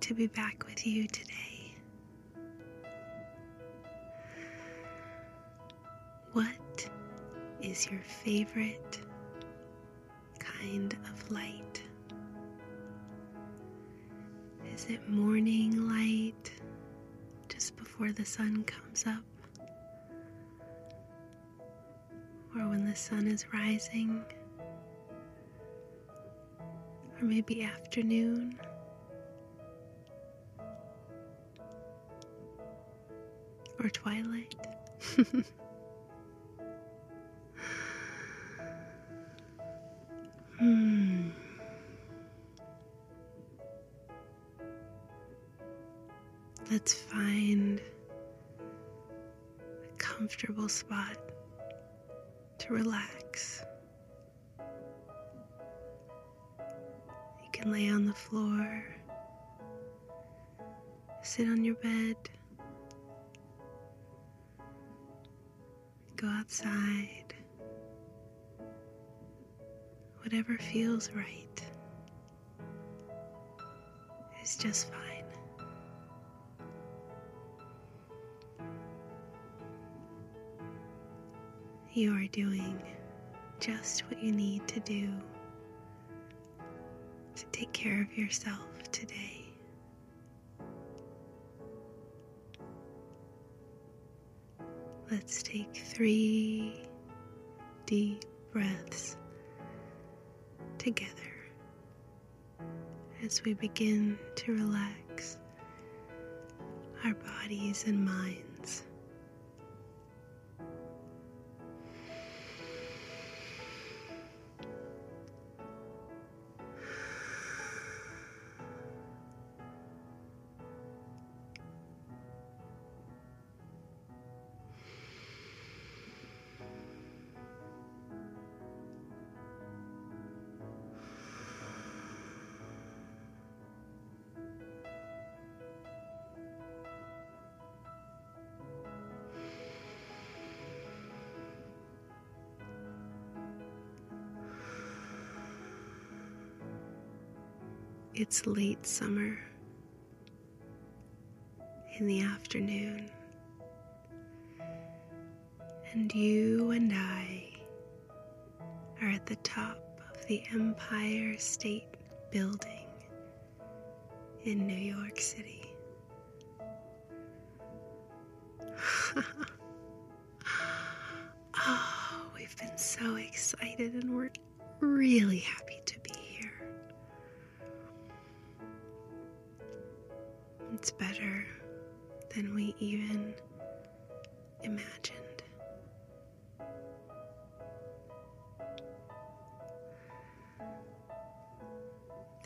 To be back with you today. What is your favorite kind of light? Is it morning light just before the sun comes up? Or when the sun is rising? Or maybe afternoon? Twilight? Hmm. Let's find a comfortable spot to relax. You can lay on the floor, sit on your bed, go outside whatever feels right is just fine. You are doing just what you need to do to take care of yourself today. Let's take three deep breaths together as we begin to relax our bodies and minds. It's late summer in the afternoon, and you and I are at the top of the Empire State Building in New York City. oh, we've been so excited and we're really happy It's better than we even imagined.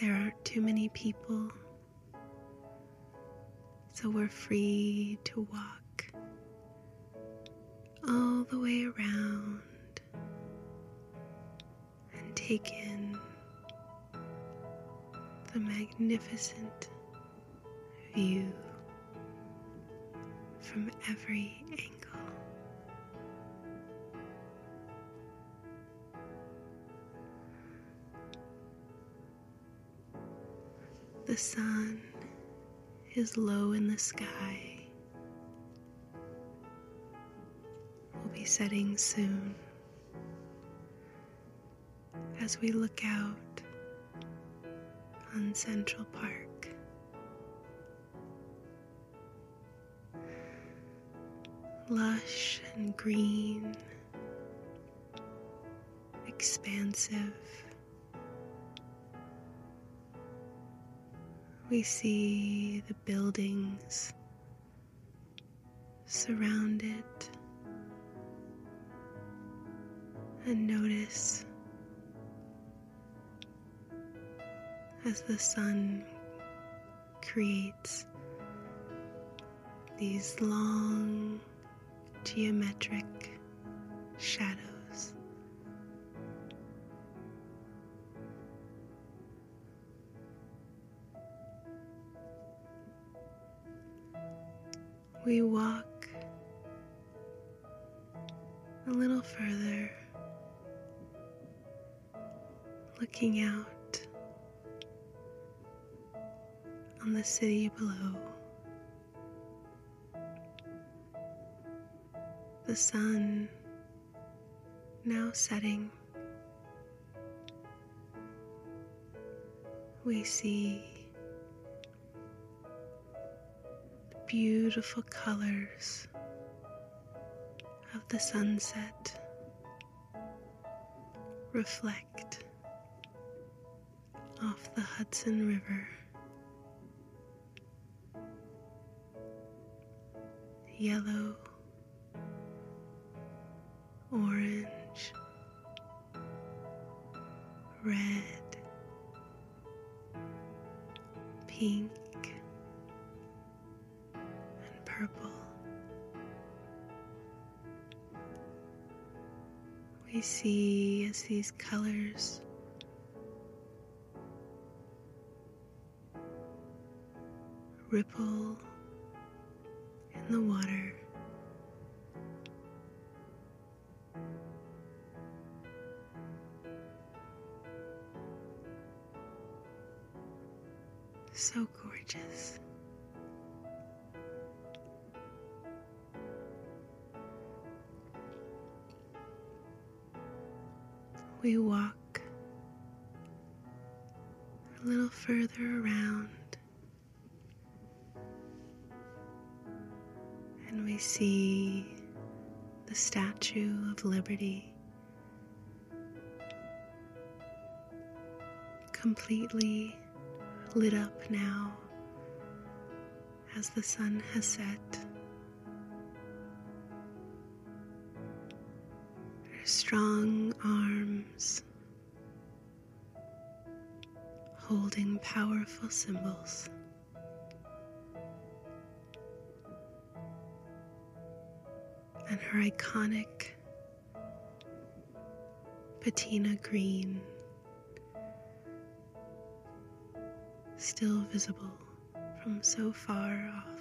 There aren't too many people, so we're free to walk all the way around and take in the magnificent view from every angle. The sun is low in the sky. Will be setting soon. As we look out on Central Park. Lush and green, expansive. We see the buildings surround it and notice as the sun creates these long geometric shadows. We walk a little further, looking out on the city below. The sun now setting. We see the beautiful colors of the sunset reflect off the Hudson River. Yellow, orange, red, pink, and purple. We see as these colors ripple in the water. So gorgeous. we walk a little further around and we see the Statue of Liberty completely lit up now as the sun has set. Her strong arms holding powerful symbols. And her iconic patina green still visible from so far off.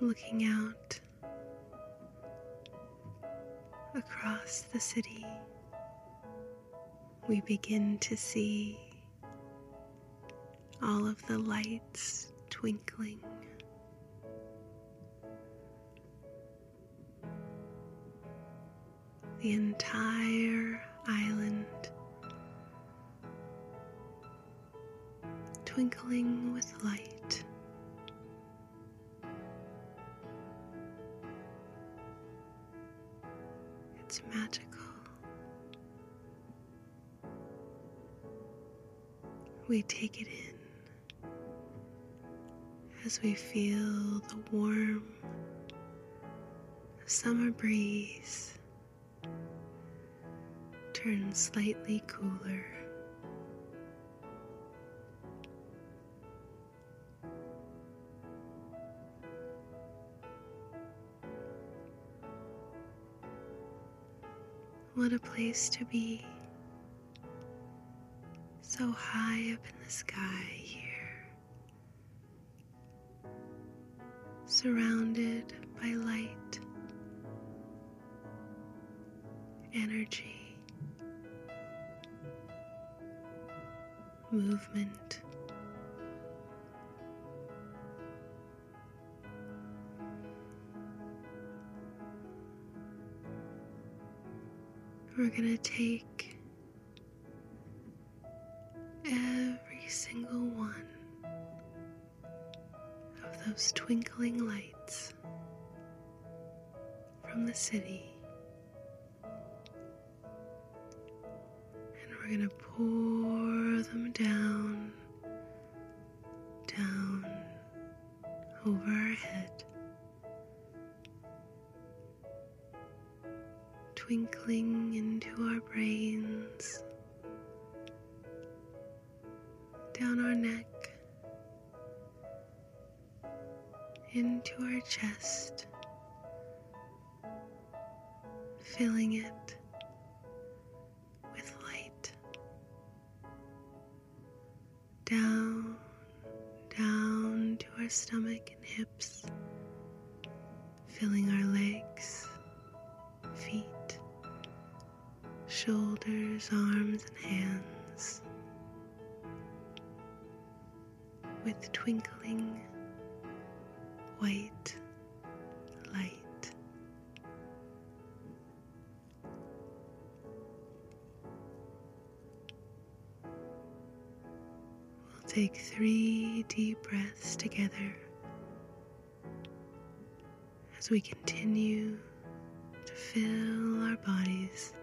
looking out across the city, we begin to see all of the lights twinkling. The entire island twinkling with light. It's magical. We take it in as we feel the warm summer breeze turn slightly cooler. What a place to be. So high up in the sky here, surrounded by light, energy, movement. We're going to take every single one of those twinkling lights from the city. And we're going to pour over our head. twinkling into our brains, down our neck, into our chest, filling it with light, down, our stomach and hips, filling our legs, feet shoulders, arms, and hands with twinkling white take three deep breaths together as we continue to fill our bodies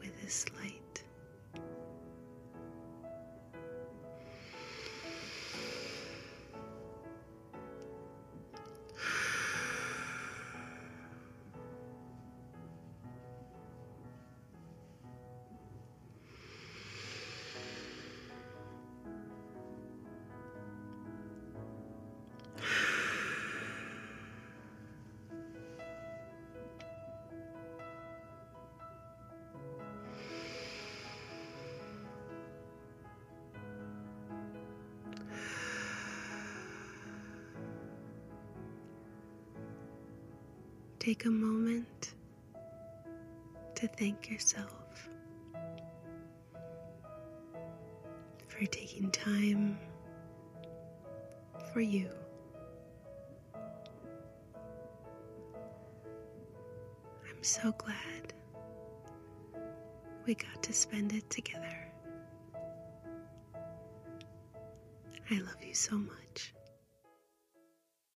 with this light. Take a moment to thank yourself for taking time for you. I'm so glad we got to spend it together. I love you so much.